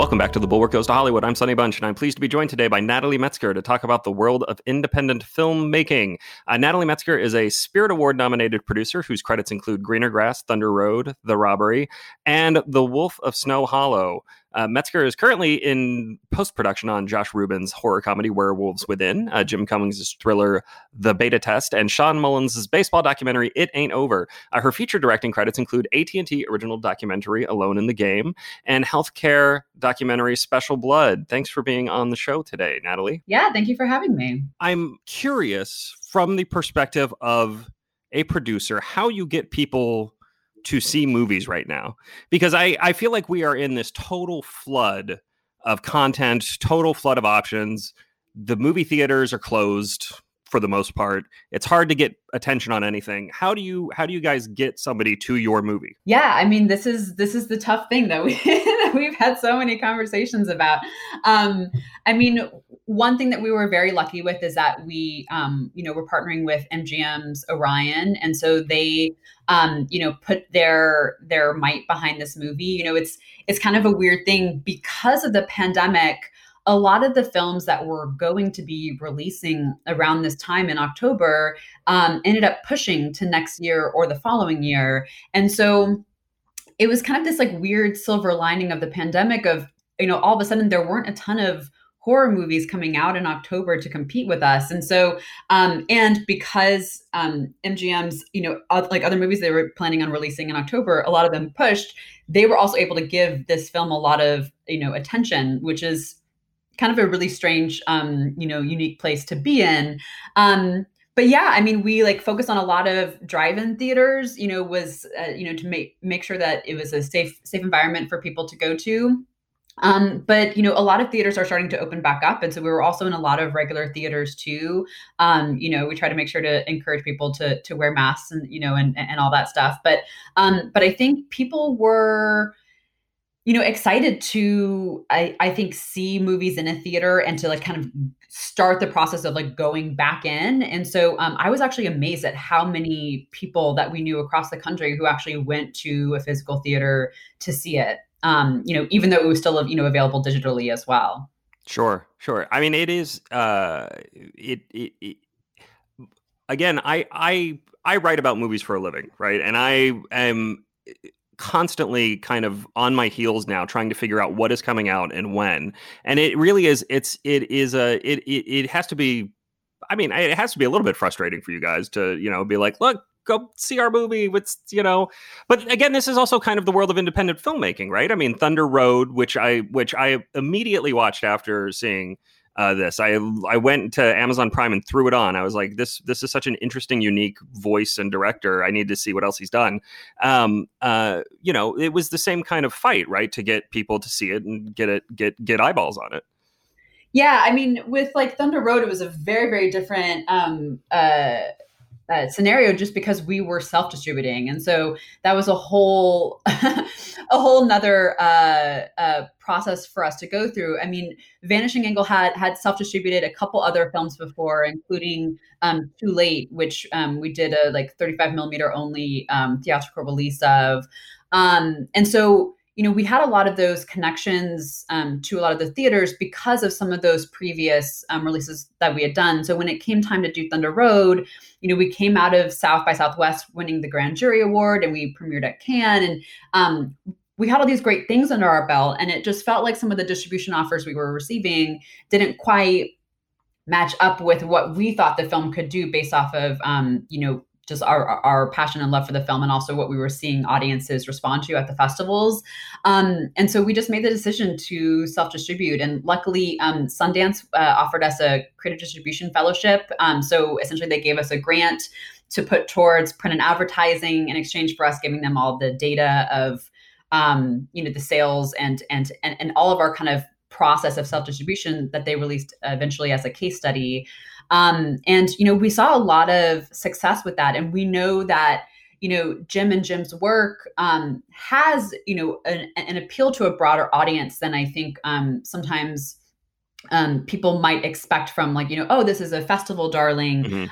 Welcome back to The Bulwark Goes to Hollywood. I'm Sonny Bunch, and I'm pleased to be joined today by Natalie Metzger to talk about the world of independent filmmaking. Uh, Natalie Metzger is a Spirit Award nominated producer whose credits include Greener Grass, Thunder Road, The Robbery, and The Wolf of Snow Hollow. Uh, Metzger is currently in post production on Josh Ruben's horror comedy Werewolves Within, uh, Jim Cummings' thriller The Beta Test, and Sean Mullin's baseball documentary It Ain't Over. Uh, her feature directing credits include AT&T original documentary Alone in the Game and healthcare documentary Special Blood. Thanks for being on the show today, Natalie. Yeah, thank you for having me. I'm curious from the perspective of a producer how you get people to see movies right now because I, I feel like we are in this total flood of content, total flood of options. The movie theaters are closed for the most part. It's hard to get attention on anything. How do you how do you guys get somebody to your movie? Yeah, I mean this is this is the tough thing that we that we've had so many conversations about. Um, I mean, one thing that we were very lucky with is that we um, you know we're partnering with MGM's Orion, and so they um, you know put their their might behind this movie. You know, it's it's kind of a weird thing because of the pandemic a lot of the films that were going to be releasing around this time in October um, ended up pushing to next year or the following year. And so it was kind of this like weird silver lining of the pandemic of, you know, all of a sudden there weren't a ton of horror movies coming out in October to compete with us. And so, um, and because um, MGM's, you know, like other movies they were planning on releasing in October, a lot of them pushed, they were also able to give this film a lot of, you know, attention, which is kind of a really strange, um, you know, unique place to be in. Um, but yeah, I mean, we like focus on a lot of drive-in theaters. You know, was uh, you know to make make sure that it was a safe safe environment for people to go to. Um, but you know, a lot of theaters are starting to open back up, and so we were also in a lot of regular theaters too. Um, you know, we try to make sure to encourage people to to wear masks and you know and and all that stuff. But um, but I think people were you know excited to I, I think see movies in a theater and to like kind of start the process of like going back in and so um, i was actually amazed at how many people that we knew across the country who actually went to a physical theater to see it um, you know even though it was still you know available digitally as well. Sure sure. I mean it is uh it, it, it again i i i write about movies for a living right? And i am constantly kind of on my heels now trying to figure out what is coming out and when. And it really is it's it is a it it, it has to be i mean it has to be a little bit frustrating for you guys to you know be like look go see our movie with you know but again this is also kind of the world of independent filmmaking right i mean thunder road which i which i immediately watched after seeing uh, this. I I went to Amazon Prime and threw it on. I was like, this this is such an interesting, unique voice and director. I need to see what else he's done. Um, uh, you know, it was the same kind of fight, right, to get people to see it and get it get get eyeballs on it. Yeah, I mean, with like Thunder Road, it was a very very different. Um, uh, uh, scenario just because we were self-distributing. And so that was a whole a whole nother uh, uh, process for us to go through. I mean vanishing angle had had self-distributed a couple other films before including um, too late which um, we did a like 35 millimeter only um, theatrical release of. Um, and so you know, we had a lot of those connections um, to a lot of the theaters because of some of those previous um, releases that we had done. So when it came time to do Thunder Road, you know, we came out of South by Southwest winning the Grand Jury Award and we premiered at Cannes. And um, we had all these great things under our belt. And it just felt like some of the distribution offers we were receiving didn't quite match up with what we thought the film could do based off of, um, you know, just our our passion and love for the film and also what we were seeing audiences respond to at the festivals. Um, and so we just made the decision to self-distribute. And luckily um, sundance uh, offered us a creative distribution fellowship. Um, so essentially they gave us a grant to put towards print and advertising in exchange for us giving them all the data of um, you know the sales and, and and and all of our kind of process of self-distribution that they released eventually as a case study um, and, you know, we saw a lot of success with that. And we know that, you know, Jim and Jim's work um, has, you know, an, an, appeal to a broader audience than I think um, sometimes um, people might expect from like, you know, oh, this is a festival darling. Mm-hmm.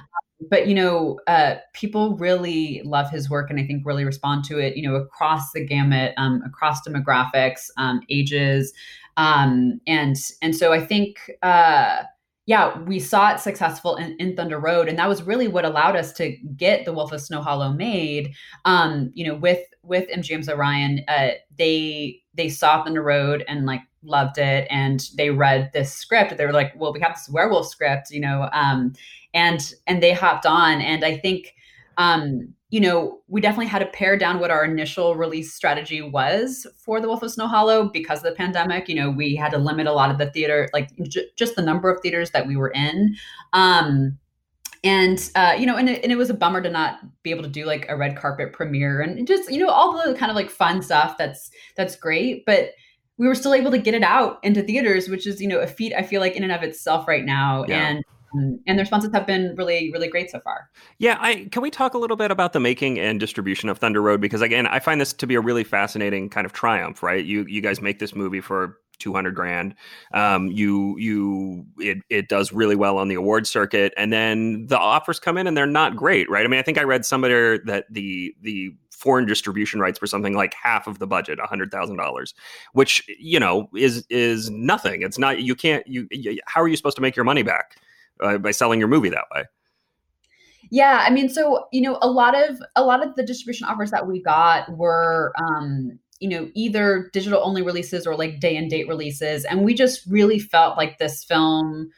but you know, uh, people really love his work, and I think really respond to it. You know, across the gamut, um, across demographics, um, ages, um, and and so I think. Uh, yeah, we saw it successful in, in, Thunder Road, and that was really what allowed us to get the Wolf of Snow Hollow made. Um, you know, with with MGM's Orion, uh, they they saw Thunder Road and like loved it, and they read this script. They were like, "Well, we have this werewolf script," you know, um, and and they hopped on. And I think um, you know, we definitely had to pare down what our initial release strategy was for the Wolf of Snow Hollow because of the pandemic. You know, we had to limit a lot of the theater, like j- just the number of theaters that we were in. Um, and uh, you know, and it, and it was a bummer to not be able to do like a red carpet premiere and just you know all the kind of like fun stuff that's that's great, but we were still able to get it out into theaters, which is you know a feat I feel like in and of itself right now. Yeah. And and the responses have been really really great so far yeah i can we talk a little bit about the making and distribution of thunder road because again i find this to be a really fascinating kind of triumph right you you guys make this movie for 200 grand um, you you it, it does really well on the award circuit and then the offers come in and they're not great right i mean i think i read somewhere that the the foreign distribution rights for something like half of the budget, hundred thousand dollars, which you know is is nothing. It's not you can't you, you. How are you supposed to make your money back? Uh, by selling your movie that way. Yeah, I mean, so you know, a lot of a lot of the distribution offers that we got were, um, you know, either digital only releases or like day and date releases, and we just really felt like this film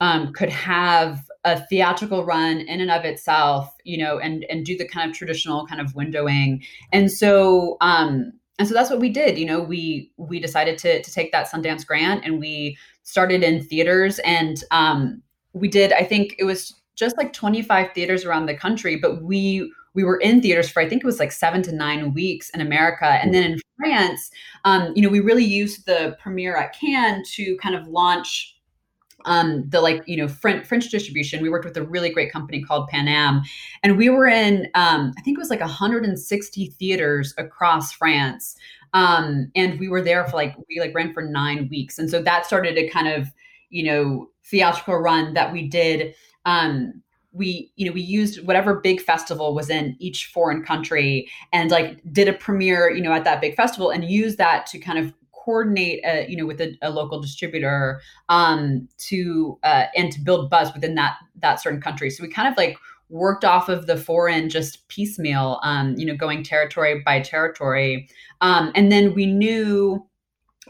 um, could have a theatrical run in and of itself, you know, and and do the kind of traditional kind of windowing, and so um, and so that's what we did. You know, we we decided to to take that Sundance grant and we started in theaters and um, we did i think it was just like 25 theaters around the country but we we were in theaters for i think it was like seven to nine weeks in america. And then in france um, you know we really used the premiere at cannes to kind of launch um, the like you know French, French distribution. We worked with a really great company called Paname, and we were in um, I think it was like 160 theaters across France, um, and we were there for like we like ran for nine weeks, and so that started to kind of you know theatrical run that we did um we you know we used whatever big festival was in each foreign country and like did a premiere you know at that big festival and use that to kind of coordinate a, you know with a, a local distributor um to uh and to build buzz within that that certain country. So we kind of like worked off of the foreign just piecemeal um you know going territory by territory. Um and then we knew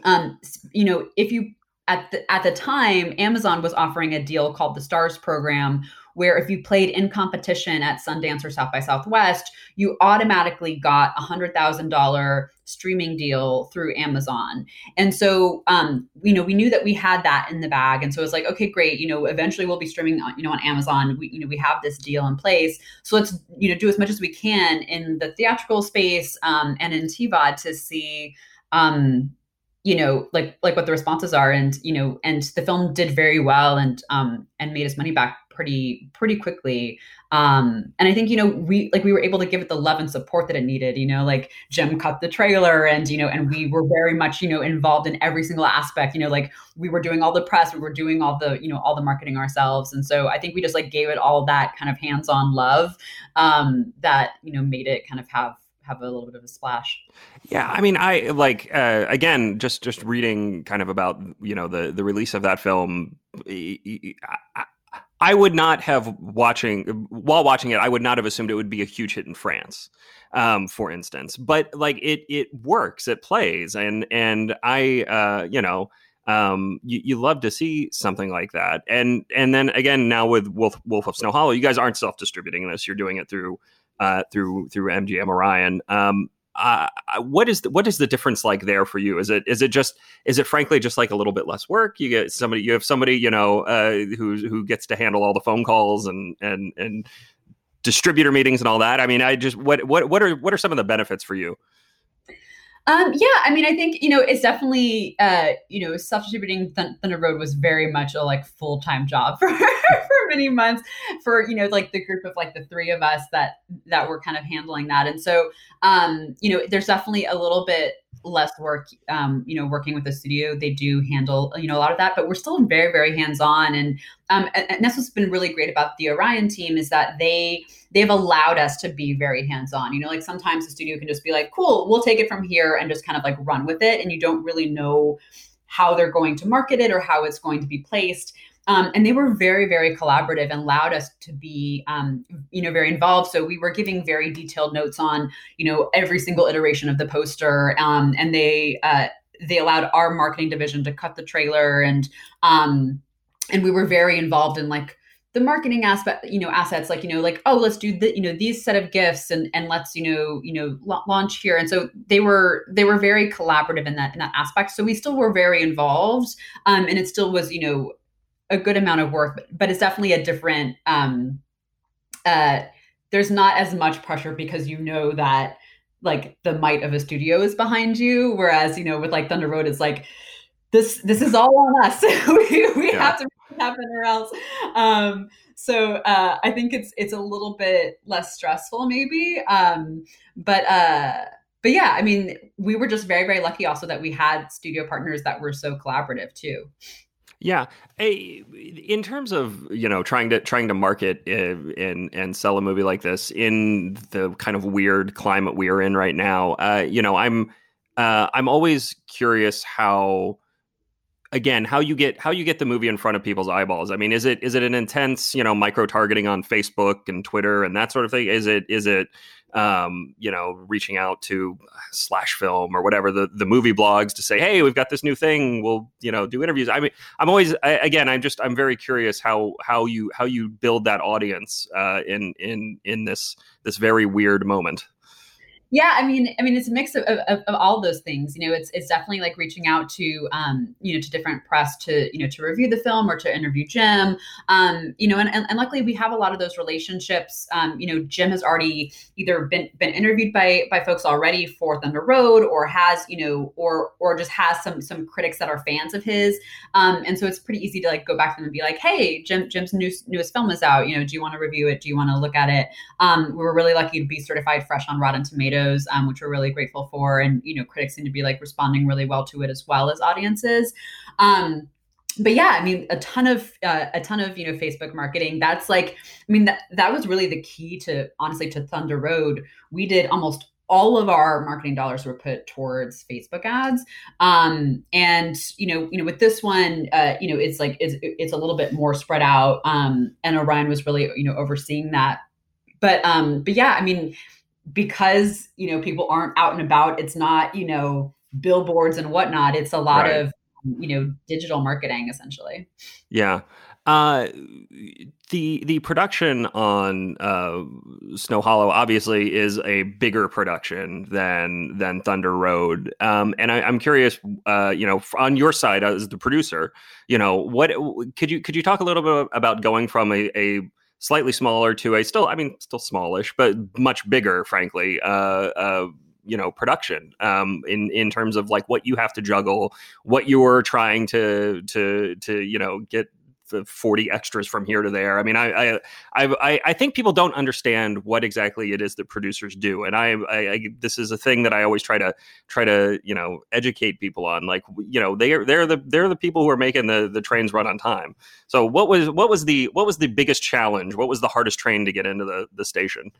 um you know if you at the, at the time, Amazon was offering a deal called the Stars program, where if you played in competition at Sundance or South by Southwest, you automatically got a hundred thousand dollar streaming deal through Amazon. And so, um, you know, we knew that we had that in the bag, and so it was like, okay, great. You know, eventually we'll be streaming, on, you know, on Amazon. We, you know, we have this deal in place, so let's you know do as much as we can in the theatrical space um, and in TVOD to see. Um, you know like like what the responses are. And you know and the film did very well and um and made us money back pretty pretty quickly. Um and i think you know we like we were able to give it the love and support that it needed you know like jim cut the trailer and you know and we were very much you know involved in every single aspect you know like we were doing all the press we were doing all the you know all the marketing ourselves. And so i think we just like gave it all that kind of hands-on love um that you know made it kind of have have a little bit of a splash. Yeah, I mean, I like uh, again just just reading kind of about you know the the release of that film. I, I would not have watching while watching it. I would not have assumed it would be a huge hit in France, um, for instance. But like it, it works. It plays, and and I, uh, you know, um, you, you love to see something like that. And and then again, now with Wolf Wolf of Snow Hollow, you guys aren't self distributing this. You're doing it through uh, through through MGM Orion. Um, uh, what is the, what is the difference like there for you? Is it is it just is it frankly just like a little bit less work? You get somebody you have somebody you know uh, who who gets to handle all the phone calls and and and distributor meetings and all that. I mean, I just what what what are what are some of the benefits for you? Um, yeah, I mean, I think you know it's definitely uh, you know self distributing Th- Thunder Road was very much a like full time job for for many months for you know like the group of like the three of us that that were kind of handling that. And so um you know there's definitely a little bit less work um you know working with the studio. They do handle you know a lot of that but we're still very very hands on and um and, that's what's been really great about the orion team is that they they've allowed us to be very hands on you know like sometimes the studio can just be like cool we'll take it from here and just kind of like run with it. And you don't really know how they're going to market it or how it's going to be placed. Um, and they were very, very collaborative and allowed us to be, um, you know, very involved. So we were giving very detailed notes on, you know, every single iteration of the poster, um, and they uh, they allowed our marketing division to cut the trailer, and um, and we were very involved in like the marketing aspect you know assets like you know like oh let's do the you know these set of gifts and and let's you know you know launch here. And so they were they were very collaborative in that in that aspect. So we still were very involved um and it still was you know a good amount of work but, but it's definitely a different um uh there's not as much pressure because you know that like the might of a studio is behind you whereas you know with like thunder road it's like this this is all on us we, we yeah. have to happen or else. Um, so uh, I think it's it's a little bit less stressful, maybe. Um, but uh, but yeah, I mean, we were just very very lucky also that we had studio partners that were so collaborative too. Yeah, in terms of you know trying to trying to market uh, and and sell a movie like this in the kind of weird climate we're in right now, uh, you know, I'm uh, I'm always curious how again how you get how you get the movie in front of people's eyeballs. I mean is it is it an intense you know micro targeting on facebook and twitter and that sort of thing? Is it is it um, you know reaching out to slash film or whatever the the movie blogs to say hey we've got this new thing. We'll you know do interviews. I mean i'm always I, again i'm just i'm very curious how how you how you build that audience uh, in in in this this very weird moment yeah, I mean, I mean, it's a mix of, of, of, all those things. You know, it's it's definitely like reaching out to um, you know to different press to you know to review the film or to interview Jim. Um, you know, and, and, and luckily we have a lot of those relationships. Um, you know, Jim has already either been been interviewed by by folks already for Thunder Road, or has you know, or or just has some some critics that are fans of his. Um, and so it's pretty easy to like go back to them and be like, hey, Jim Jim's new, newest film is out. You know, do you want to review it? Do you want to look at it? Um, we were really lucky to be certified fresh on Rotten Tomatoes um, which we're really grateful for. And, you know, critics seem to be like responding really well to it as well as audiences. Um, but yeah, I mean, a ton of uh, a ton of you know Facebook marketing. That's like, I mean, that that was really the key to honestly to Thunder Road. We did almost all of our marketing dollars were put towards Facebook ads. Um, and you know, you know, with this one, uh, you know, it's like it's it's a little bit more spread out. Um, and Orion was really you know overseeing that. But um, but yeah, I mean, because you know people aren't out and about it's not you know billboards and whatnot it's a lot right. of you know digital marketing essentially. Yeah. Uh the the production on uh snow hollow obviously is a bigger production than than thunder road. Um and I, i'm curious uh you know on your side as the producer you know what could you could you talk a little bit about going from a, a slightly smaller to a still, I mean, still smallish, but much bigger, frankly. Uh, uh, you know production um, in in terms of like what you have to juggle what you're trying to to to you know get 40 extras from here to there. I mean, I, I, I, I think people don't understand what exactly it is that producers do. And I, I, I, this is a thing that I always try to try to, you know, educate people on like, you know, they are, they're the, they're the people who are making the, the trains run on time. So what was, what was the, what was the biggest challenge? What was the hardest train to get into the, the station?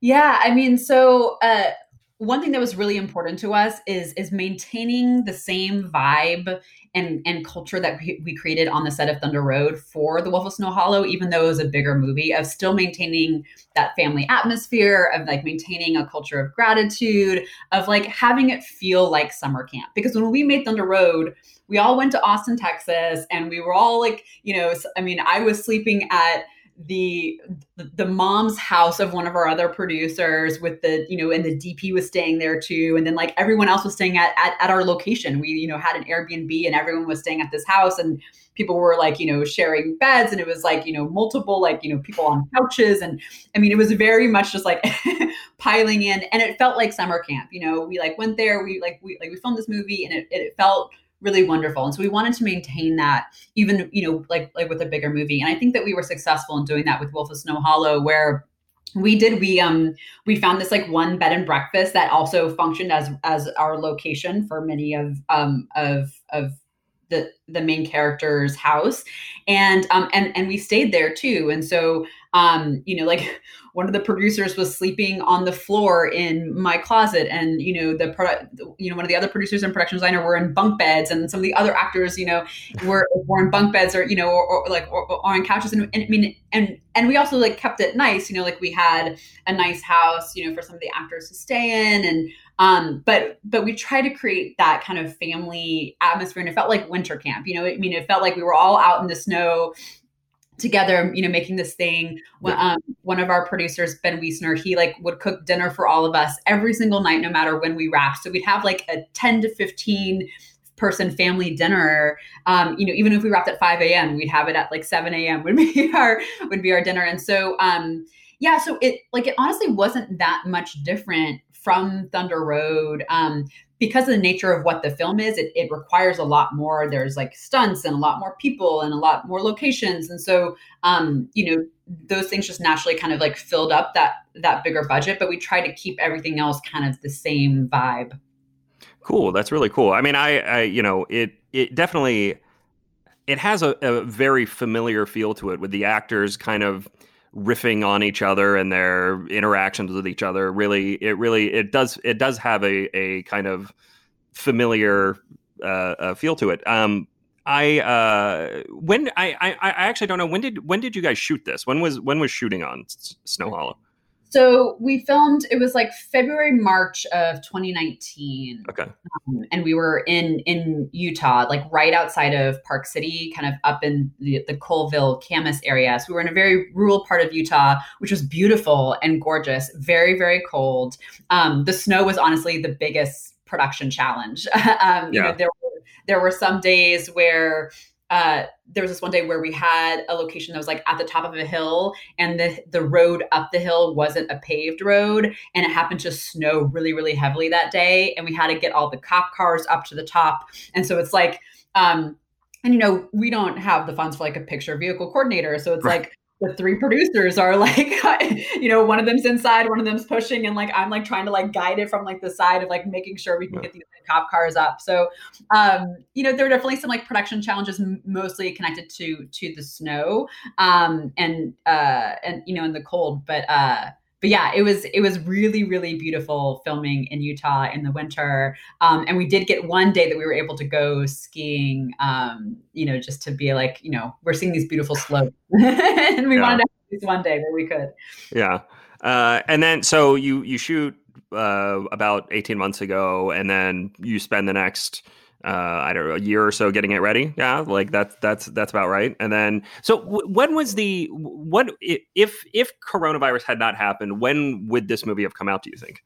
Yeah. I mean, so, uh, one thing that was really important to us is is maintaining the same vibe and and culture that we, we created on the set of Thunder Road for the Wolf of Snow Hollow, even though it was a bigger movie, of still maintaining that family atmosphere, of like maintaining a culture of gratitude, of like having it feel like summer camp. Because when we made Thunder Road, we all went to Austin, Texas, and we were all like, you know, I mean, I was sleeping at the the mom's house of one of our other producers with the you know and the dp was staying there too. And then like everyone else was staying at, at at our location. We you know had an airbnb and everyone was staying at this house and people were like you know sharing beds and it was like you know multiple like you know people on couches. And i mean it was very much just like piling in. And it felt like summer camp you know we like went there we like we like we filmed this movie and it, it felt really wonderful. And so we wanted to maintain that even, you know, like like with a bigger movie. And I think that we were successful in doing that with Wolf of Snow Hollow, where we did we um we found this like one bed and breakfast that also functioned as as our location for many of um of of the the main character's house and um and and we stayed there too and so um you know like one of the producers was sleeping on the floor in my closet. And you know the product you know one of the other producers and production designer were in bunk beds and some of the other actors you know were, were in bunk beds or you know or, or like or, or, on couches. And, and i mean and and we also like kept it nice you know like we had a nice house you know for some of the actors to stay in. And um, but but we try to create that kind of family atmosphere, and it felt like winter camp. You know, I mean, it felt like we were all out in the snow together you know making this thing. Um, one of our producers ben wiesner he like would cook dinner for all of us every single night no matter when we wrapped so we'd have like a 10 to 15 person family dinner. Um, you know even if we wrapped at 5 a.m we'd have it at like 7 a.m would be our would be our dinner. And so um yeah so it like it honestly wasn't that much different from Thunder Road. Um, because of the nature of what the film is, it, it requires a lot more. There's like stunts and a lot more people and a lot more locations. And so, um, you know, those things just naturally kind of like filled up that that bigger budget. But we try to keep everything else kind of the same vibe. Cool. That's really cool. I mean, I, I you know, it it definitely it has a, a very familiar feel to it with the actors kind of riffing on each other and their interactions with each other. Really it really it does it does have a a kind of familiar uh, uh, feel to it. Um i uh when I, I i actually don't know when did when did you guys shoot this? When was when was shooting on snow hollow so we filmed, it was like February, March of 2019. Okay. Um, and we were in in Utah, like right outside of Park City, kind of up in the, the Coalville, Kamas area. So we were in a very rural part of Utah, which was beautiful and gorgeous, very, very cold. Um, the snow was honestly the biggest production challenge. um, yeah. you know, there were, there were some days where uh, there was this one day where we had a location that was like at the top of a hill and the the road up the hill wasn't a paved road and it happened to snow really really heavily that day and we had to get all the cop cars up to the top and so it's like um and you know we don't have the funds for like a picture vehicle coordinator so it's right. like the three producers are like you know one of them's inside one of them's pushing and like i'm like trying to like guide it from like the side of like making sure we can get these cop cars up. So um you know there are definitely some like production challenges mostly connected to to the snow um and uh and you know in the cold but uh but yeah, it was it was really really beautiful filming in Utah in the winter, um, and we did get one day that we were able to go skiing. Um, you know, just to be like, you know, we're seeing these beautiful slopes, and we yeah. wanted to have this one day where we could. Yeah, uh, and then so you you shoot uh, about eighteen months ago, and then you spend the next uh, I don't know, a year or so getting it ready. Yeah, like that's that's that's about right. And then, so w- when was the what if if coronavirus had not happened? When would this movie have come out? Do you think?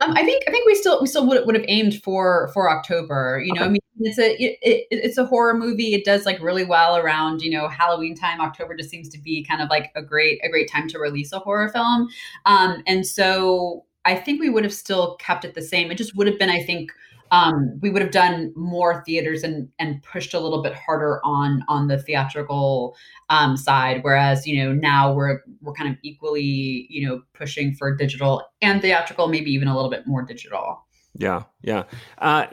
Um, I think I think we still we still would, would have aimed for for October. You know, okay. I mean, it's a it, it, it's a horror movie. It does like really well around you know Halloween time. October just seems to be kind of like a great a great time to release a horror film. Um, and so I think we would have still kept it the same. It just would have been, I think, um, we would have done more theaters and and pushed a little bit harder on on the theatrical um, side. Whereas you know now we're we're kind of equally you know pushing for digital and theatrical, maybe even a little bit more digital. Yeah, yeah. Uh,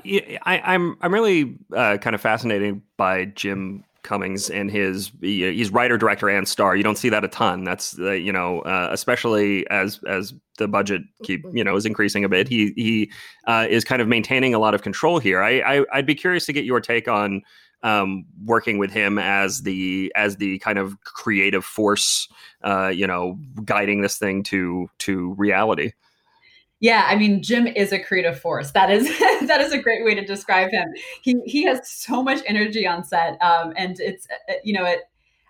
I, I'm I'm really uh, kind of fascinated by Jim Cummings and his he's writer, director, and star. You don't see that a ton. That's uh, you know, uh, especially as as the budget keep you know is increasing a bit. He he uh, is kind of maintaining a lot of control here. I, I would be curious to get your take on um, working with him as the as the kind of creative force, uh, you know, guiding this thing to to reality. Yeah, I mean, Jim is a creative force. That is that is a great way to describe him. He he has so much energy on set, um, and it's uh, uh, you know it.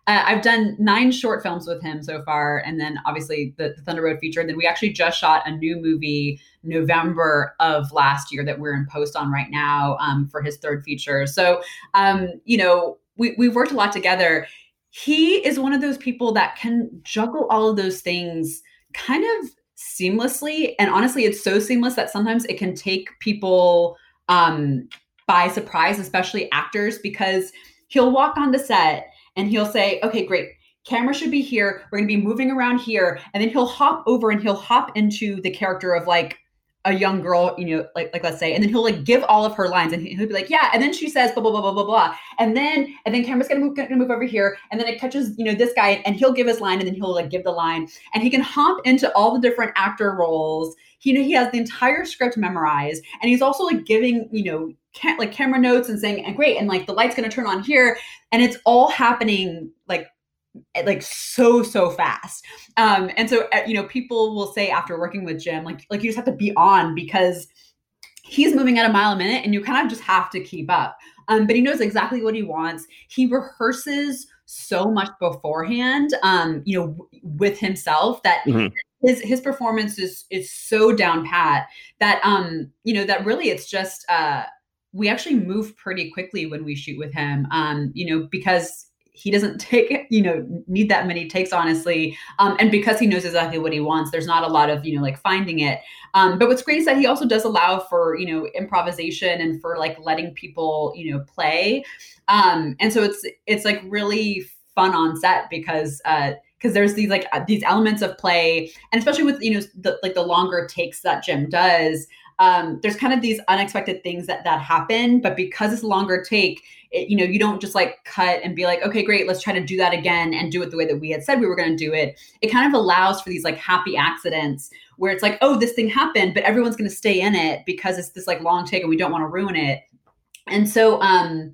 I've done nine short films with him so far, and then obviously the, the, Thunder Road feature. And then we actually just shot a new movie November of last year that we're in post on right now um, for his third feature. So, um, you know, we we've worked a lot together. He is one of those people that can juggle all of those things kind of seamlessly and honestly it's so seamless that sometimes it can take people um by surprise, especially actors, because he'll walk on the set and he'll say, okay, great. Camera should be here. We're going to be moving around here. And then he'll hop over and he'll hop into the character of like a young girl, you know, like like let's say, and then he'll like give all of her lines, and he'll be like, yeah, and then she says blah blah blah blah blah blah, and then and then camera's gonna move gonna move over here, and then it catches you know this guy, and he'll give his line, and then he'll like give the line, and he can hop into all the different actor roles. He you know he has the entire script memorized, and he's also like giving you know ca- like camera notes and saying, and great, and like the light's gonna turn on here, and it's all happening like like so so fast. Um and so uh, you know people will say after working with jim like like you just have to be on because he's moving at a mile a minute and you kind of just have to keep up. Um but he knows exactly what he wants. He rehearses so much beforehand um you know w- with himself that mm-hmm. his his performance is is so down pat that um you know that really it's just uh we actually move pretty quickly when we shoot with him um you know because he doesn't take you know need that many takes honestly. Um, and because he knows exactly what he wants there's not a lot of you know like finding it. Um, but what's great is that he also does allow for you know improvisation and for like letting people you know play. Um, and so it's it's like really fun on set because uh because there's these like uh, these elements of play. And especially with you know the, like the longer takes that jim does um, there's kind of these unexpected things that that happen but because it's longer take it, you know you don't just like cut and be like okay great let's try to do that again and do it the way that we had said we were going to do it. It kind of allows for these like happy accidents where it's like oh this thing happened but everyone's going to stay in it because it's this like long take and we don't want to ruin it. And so um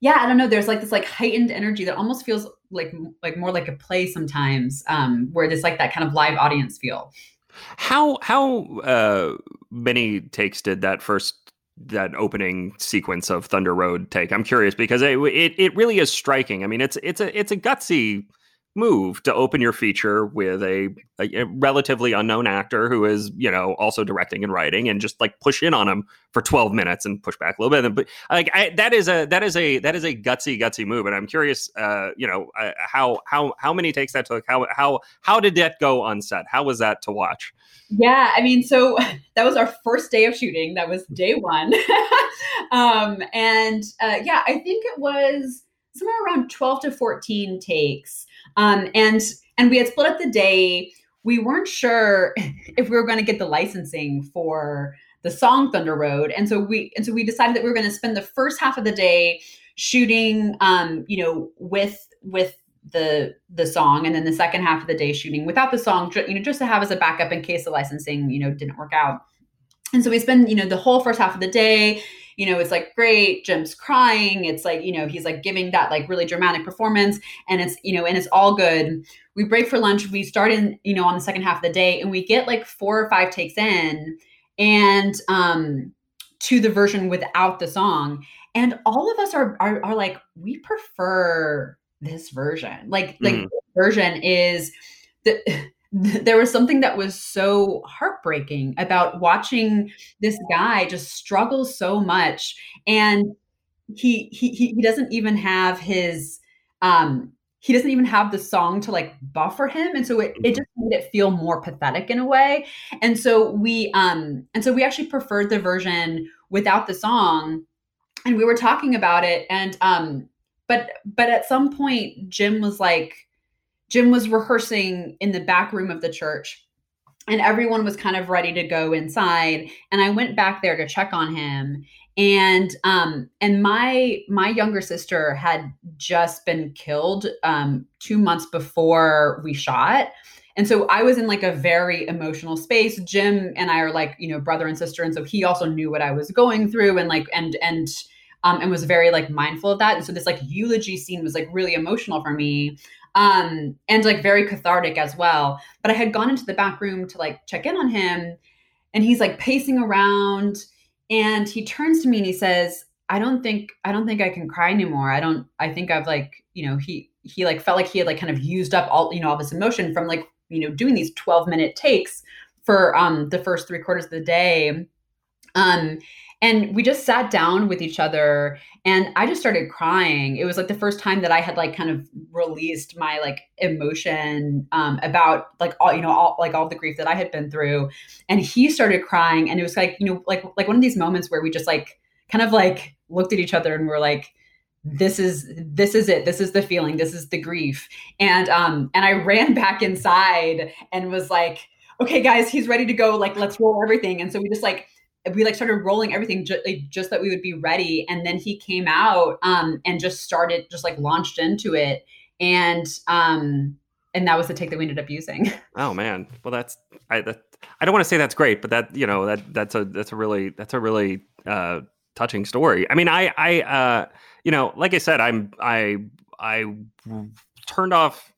yeah i don't know there's like this like heightened energy that almost feels like like more like a play sometimes um where there's like that kind of live audience feel how how uh, many takes did that first that opening sequence of Thunder Road take? I'm curious because it, it it really is striking. I mean, it's it's a it's a gutsy move to open your feature with a, a, relatively unknown actor who is you know also directing and writing and just like push in on him for 12 minutes and push back a little bit. But like I, that is a that is a that is a gutsy gutsy move. And i'm curious uh you know uh, how how how many takes that took? How how how did that go on set how was that to watch? Yeah i mean so that was our first day of shooting. That was day one. Um and uh yeah i think it was somewhere around 12 to 14 takes um, and and we had split up the day. We weren't sure if we were going to get the licensing for the song Thunder Road, and so we and so we decided that we were going to spend the first half of the day shooting, um, you know, with with the the song, and then the second half of the day shooting without the song, you know, just to have as a backup in case the licensing, you know, didn't work out. And so we spend, you know, the whole first half of the day you know, it's like great. Jim's crying. It's like, you know, he's like giving that like really dramatic performance and it's, you know, and it's all good. We break for lunch. We start in, you know, on the second half of the day and we get like four or five takes in and um to the version without the song. And all of us are are, are like, we prefer this version. Like, like mm. version is the there was something that was so heartbreaking about watching this guy just struggle so much and he he he doesn't even have his um he doesn't even have the song to like buffer him and so it, it mm-hmm. just made it feel more pathetic in a way and so we um and so we actually preferred the version without the song and we were talking about it and um but but at some point jim was like Jim was rehearsing in the back room of the church and everyone was kind of ready to go inside and I went back there to check on him and um and my my younger sister had just been killed um 2 months before we shot and so I was in like a very emotional space. Jim and I are like, you know, brother and sister. And so he also knew what I was going through and like, and, and, um, and was very like mindful of that. And so this like eulogy scene was like really emotional for me um, and like very cathartic as well. But I had gone into the back room to like check in on him, and he's like pacing around, and he turns to me and he says, "I don't think I don't think I can cry anymore. I don't. I think I've like you know he he like felt like he had like kind of used up all you know all this emotion from like you know doing these 12 minute takes for um the first three quarters of the day um and we just sat down with each other and i just started crying. It was like the first time that i had like kind of released my like emotion um, about like all you know all like all the grief that i had been through. And he started crying and it was like you know like like one of these moments where we just like kind of like looked at each other and were like this is this is it. This is the feeling. This is the grief. And um and i ran back inside and was like okay guys he's ready to go. Like let's roll everything. And so we just like we like started rolling everything just, like, just that we would be ready and then he came out um and just started just like launched into it and um and that was the take that we ended up using. Oh man. Well that's i that i don't want to say that's great but that you know that that's a that's a really that's a really uh touching story. I mean i i uh you know like i said i'm i i turned off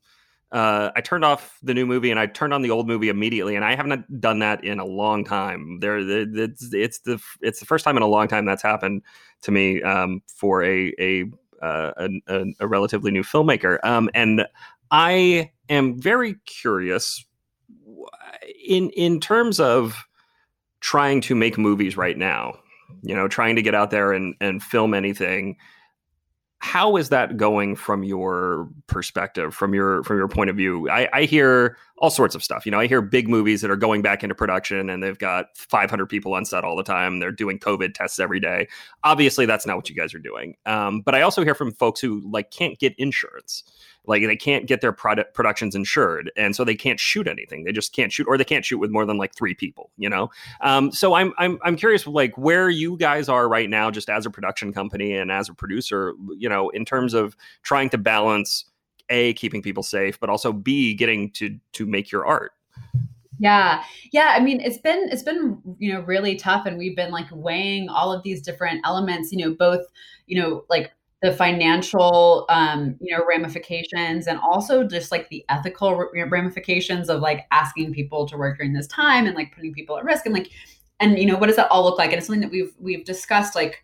uh, I turned off the new movie and I turned on the old movie immediately, and I haven't done that in a long time. There, it's it's the it's the first time in a long time that's happened to me um, for a a, uh, a, a relatively new filmmaker, um, and I am very curious in in terms of trying to make movies right now. You know, trying to get out there and and film anything how is that going from your perspective from your from your point of view? I, I, hear all sorts of stuff. You know i hear big movies that are going back into production and they've got 500 people on set all the time they're doing covid tests every day. Obviously that's not what you guys are doing. Um, but i also hear from folks who like can't get insurance. Like they can't get their product productions insured and so they can't shoot anything. They just can't shoot or they can't shoot with more than like three people you know? Um, so I'm, I'm i'm curious like where you guys are right now just as a production company and as a producer you know in terms of trying to balance a keeping people safe but also b getting to to make your art yeah. Yeah, I mean, it's been it's been, you know, really tough and we've been like weighing all of these different elements, you know, both, you know, like the financial um, you know ramifications and also just like the ethical ramifications of like asking people to work during this time and like putting people at risk and like and you know what does that all look like and it's something that we've we've discussed like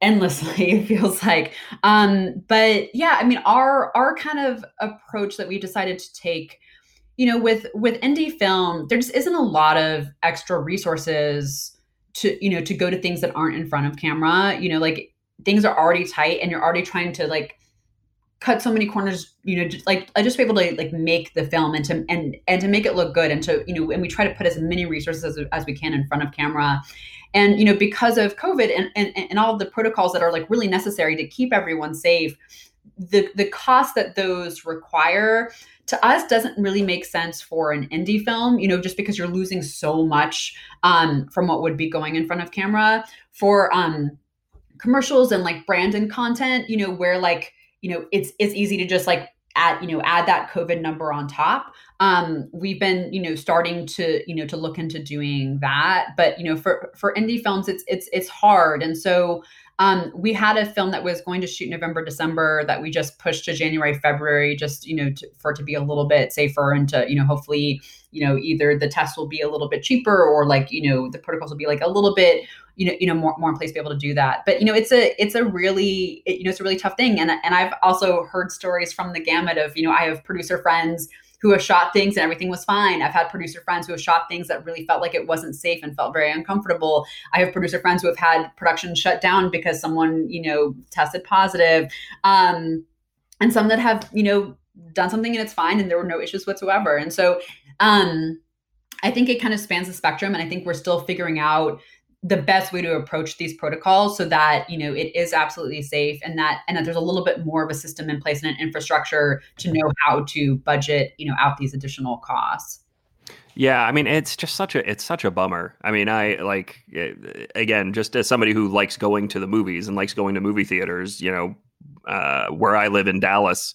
endlessly it feels like. Um but yeah i mean our our kind of approach that we decided to take you know with with indie film there just isn't a lot of extra resources to you know to go to things that aren't in front of camera. You know like things are already tight and you're already trying to like cut so many corners you know just like i just be able to like make the film and to and and to make it look good and to you know and we try to put as many resources as, as we can in front of camera and you know because of covid and, and and all the protocols that are like really necessary to keep everyone safe the the cost that those require to us doesn't really make sense for an indie film you know just because you're losing so much um, from what would be going in front of camera for um commercials and like branded content, you know, where like, you know, it's it's easy to just like add, you know, add that COVID number on top. Um, we've been, you know, starting to, you know, to look into doing that. But, you know, for for indie films, it's it's it's hard. And so um, we had a film that was going to shoot November, December that we just pushed to January, February, just you know, to, for it to be a little bit safer and to you know, hopefully, you know, either the test will be a little bit cheaper or like you know, the protocols will be like a little bit you know, you know, more, more in place to be able to do that. But you know, it's a it's a really it, you know, it's a really tough thing. And and I've also heard stories from the gamut of you know, I have producer friends who have shot things and everything was fine. I've had producer friends who have shot things that really felt like it wasn't safe and felt very uncomfortable. I have producer friends who have had production shut down because someone, you know, tested positive. Um, and some that have, you know, done something and it's fine and there were no issues whatsoever. And so um, I think it kind of spans the spectrum. And I think we're still figuring out the best way to approach these protocols so that you know it is absolutely safe and that and that there's a little bit more of a system in place and an infrastructure to know how to budget you know out these additional costs yeah i mean it's just such a it's such a bummer i mean i like eh, again just as somebody who likes going to the movies and likes going to movie theaters you know uh, where i live in dallas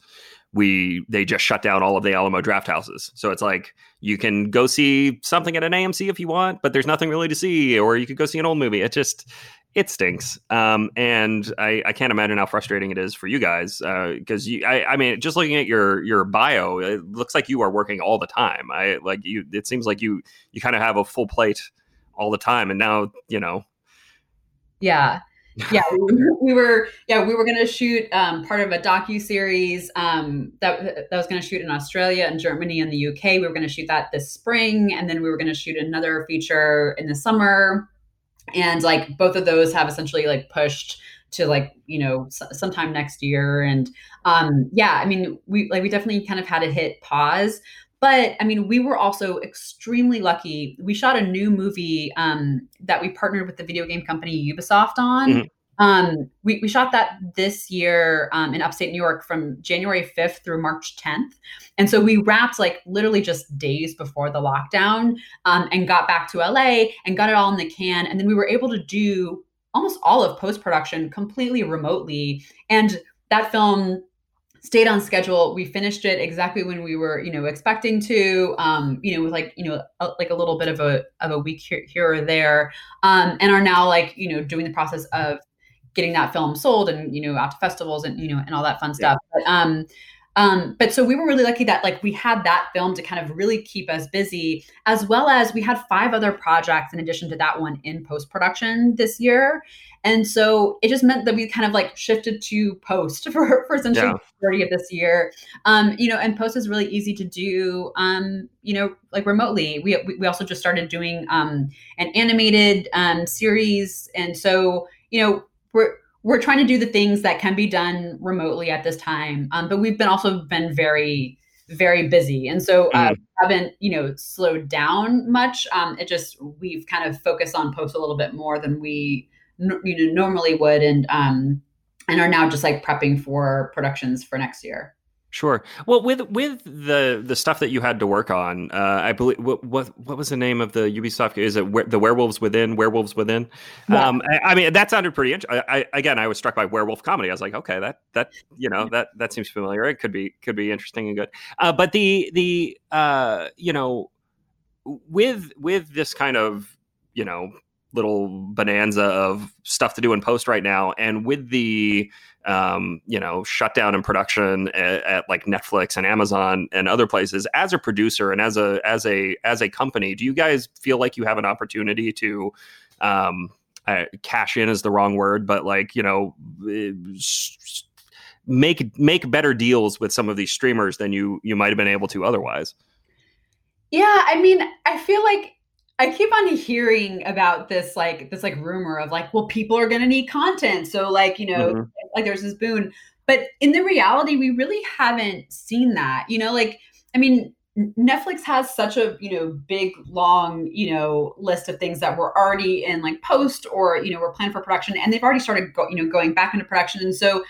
we they just shut down all of the Alamo Drafthouses. So it's like you can go see something at an AMC if you want, but there's nothing really to see, or you could go see an old movie. It just it stinks, um, and I, I can't imagine how frustrating it is for you guys because uh, you I, I mean just looking at your your bio, it looks like you are working all the time. I like you. It seems like you you kind of have a full plate all the time, and now you know. Yeah, yeah, we were, yeah we were going to shoot um, part of a docu series um, that that was going to shoot in Australia and Germany and the UK. We were going to shoot that this spring, and then we were going to shoot another feature in the summer. And like both of those have essentially like pushed to like you know s- sometime next year. And um, yeah, I mean we like we definitely kind of had to hit pause but I mean, we were also extremely lucky. We shot a new movie um, that we partnered with the video game company Ubisoft on. Mm-hmm. Um, we, we shot that this year um, in upstate New York from January 5th through March 10th. And so we wrapped like literally just days before the lockdown um, and got back to LA and got it all in the can. And then we were able to do almost all of post production completely remotely. And that film stayed on schedule. We finished it exactly when we were, you know, expecting to. Um, you know, with like, you know, a, like a little bit of a of a week here, here or there, um, and are now like, you know, doing the process of getting that film sold and you know out to festivals and you know and all that fun stuff. But, um, um, but so we were really lucky that like we had that film to kind of really keep us busy, as well as we had five other projects in addition to that one in post production this year. And so it just meant that we kind of like shifted to post for, for essentially yeah. majority of this year. Um, you know, and post is really easy to do, um, you know, like remotely. We, we also just started doing um, an animated um, series. And so, you know, we're, we're trying to do the things that can be done remotely at this time. Um, but we've been also been very, very busy. And so uh, mm. haven't, you know, slowed down much. Um, it just, we've kind of focused on posts a little bit more than we, you know, normally would. And, um, and are now just like prepping for productions for next year. Sure. Well, with with the the stuff that you had to work on, uh, I believe what, what what was the name of the Ubisoft? Is it the Werewolves Within? Werewolves Within? Yeah. Um, I, I, mean, that sounded pretty interesting. I, again, I was struck by werewolf comedy. I was like, okay, that that you know that that seems familiar. It could be could be interesting and good. Uh, but the the uh, you know with with this kind of you know little bonanza of stuff to do in post right now, and with the um, you know, shut down in production at, at, like Netflix and Amazon and other places. As a producer and as a as a as a company, do you guys feel like you have an opportunity to um, uh, cash in is the wrong word, but like you know, eh, make make better deals with some of these streamers than you you might have been able to otherwise? Yeah, I mean, I feel like I keep on hearing about this like this like rumor of like, well, people are gonna need content. So like, you know, mm-hmm. like there's this boon. But in the reality, we really haven't seen that. You know, like, I mean, Netflix has such a, you know, big, long, you know, list of things that were already in like post or, you know, were planned for production and they've already started go, you know, going back into production. And so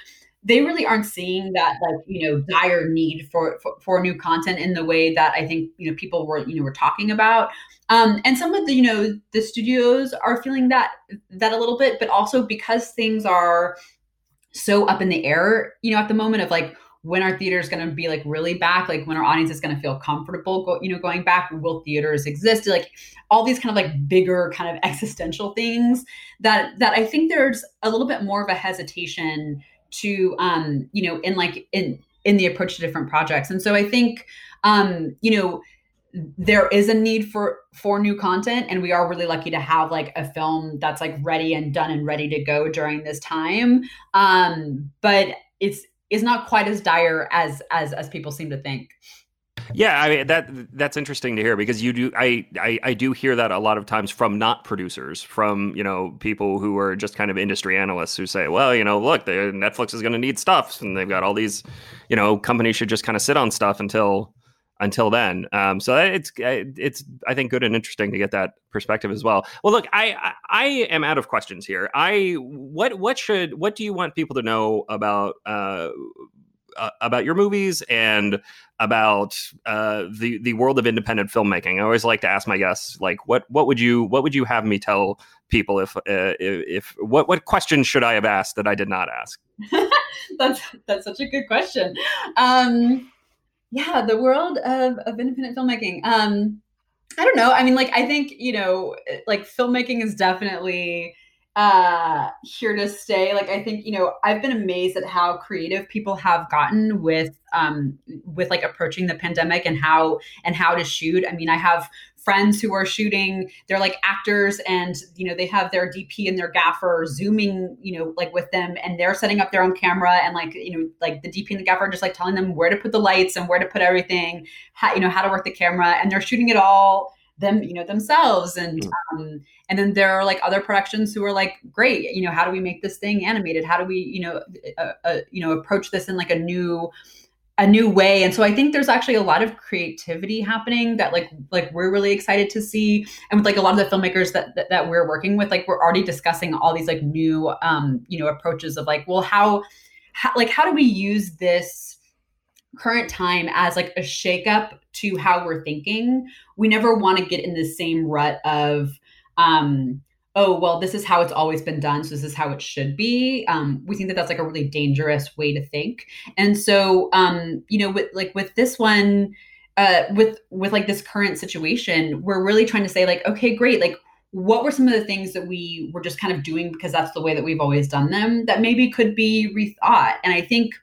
they really aren't seeing that like you know dire need for, for, for new content in the way that I think you know people were you know were talking about. Um, and some of the you know the studios are feeling that that a little bit, but also because things are so up in the air, you know, at the moment of like when our theater is going to be like really back? Like when our audience is going to feel comfortable go, you know going back? Will theaters exist? Like all these kind of like bigger kind of existential things that that i think there's a little bit more of a hesitation to um you know in like in in the approach to different projects. And so i think um you know there is a need for for new content and we are really lucky to have like a film that's like ready and done and ready to go during this time. Um but it's is not quite as dire as as as people seem to think yeah, I mean that that's interesting to hear because you do I, I I do hear that a lot of times from not producers, from you know people who are just kind of industry analysts who say, well, you know, look, the, Netflix is going to need stuff, and they've got all these, you know, companies should just kind of sit on stuff until until then. Um, so it's it's I think good and interesting to get that perspective as well. Well, look, I I am out of questions here. I what what should what do you want people to know about uh, uh, about your movies and about uh, the the world of independent filmmaking. I always like to ask my guests, like, what what would you what would you have me tell people if uh, if, what what questions should I have asked that I did not ask? that's that's such a good question. Um, yeah, the world of of independent filmmaking. Um, I don't know. I mean, like, I think you know, like filmmaking is definitely uh here to stay. Like i think you know i've been amazed at how creative people have gotten with um with like approaching the pandemic and how and how to shoot. I mean i have friends who are shooting. They're like actors and you know they have their dp and their gaffer zooming you know like with them and they're setting up their own camera and like you know like the dp and the gaffer just like telling them where to put the lights and where to put everything how you know how to work the camera and they're shooting it all them you know themselves. And mm. um, and then there are like other productions who are like great you know how do we make this thing animated? How do we you know uh, uh, you know approach this in like a new a new way? And so i think there's actually a lot of creativity happening that like like we're really excited to see. And with like a lot of the filmmakers that that, that we're working with like we're already discussing all these like new um you know approaches of like well how, how like how do we use this current time as like a shakeup to how we're thinking we never want to get in the same rut of um oh well this is how it's always been done so this is how it should be. Um, we think that that's like a really dangerous way to think. And so um, you know with like with this one uh, with with like this current situation we're really trying to say like okay great like what were some of the things that we were just kind of doing because that's the way that we've always done them that maybe could be rethought? And i think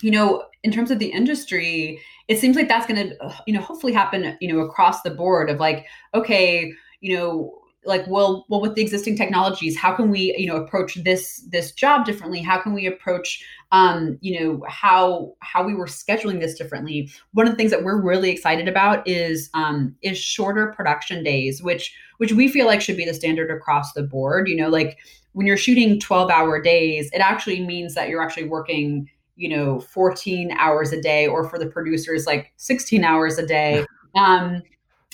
you know in terms of the industry it seems like that's going to you know hopefully happen you know across the board of like okay you know like well well with the existing technologies how can we you know approach this this job differently? How can we approach um you know how how we were scheduling this differently? One of the things that we're really excited about is um is shorter production days which which we feel like should be the standard across the board you know like when you're shooting 12 hour days it actually means that you're actually working you know 14 hours a day or for the producers like 16 hours a day. Um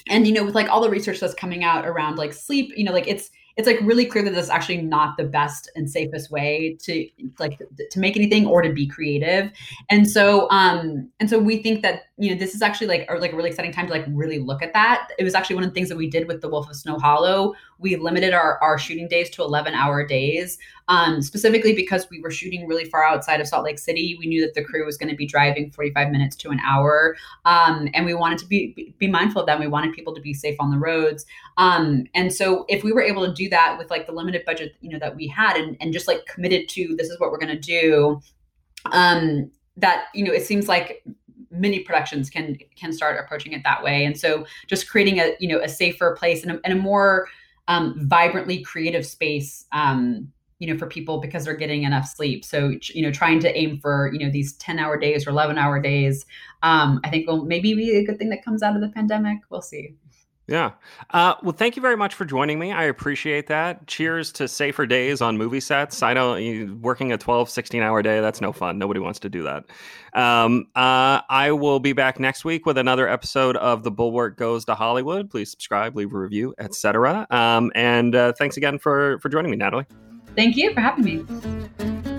and you know with like all the research that's coming out around like sleep you know like it's it's like really clear that that's actually not the best and safest way to like to make anything or to be creative. And so um and so we think that you know this is actually like a, like a really exciting time to like really look at that. It was actually one of the things that we did with the wolf of snow hollow. We limited our, our shooting days to 11 hour days um, specifically because we were shooting really far outside of salt lake city. We knew that the crew was going to be driving 45 minutes to an hour um, and we wanted to be be mindful of that we wanted people to be safe on the roads. Um, and so if we were able to do that with like the limited budget you know that we had and, and just like committed to this is what we're going to do um that you know it seems like many productions can can start approaching it that way. And so just creating a you know a safer place and a, and a more um, vibrantly creative space um, you know for people because they're getting enough sleep. So you know trying to aim for you know these 10 hour days or 11 hour days um, i think will maybe be a good thing that comes out of the pandemic. We'll see yeah. Uh, well, thank you very much for joining me. I appreciate that. Cheers to safer days on movie sets. I know working a 12, 16 hour day, that's no fun. Nobody wants to do that. Um, uh, I will be back next week with another episode of The Bulwark Goes to Hollywood. Please subscribe, leave a review, etc. Um, and uh, thanks again for, for joining me, Natalie. Thank you for having me.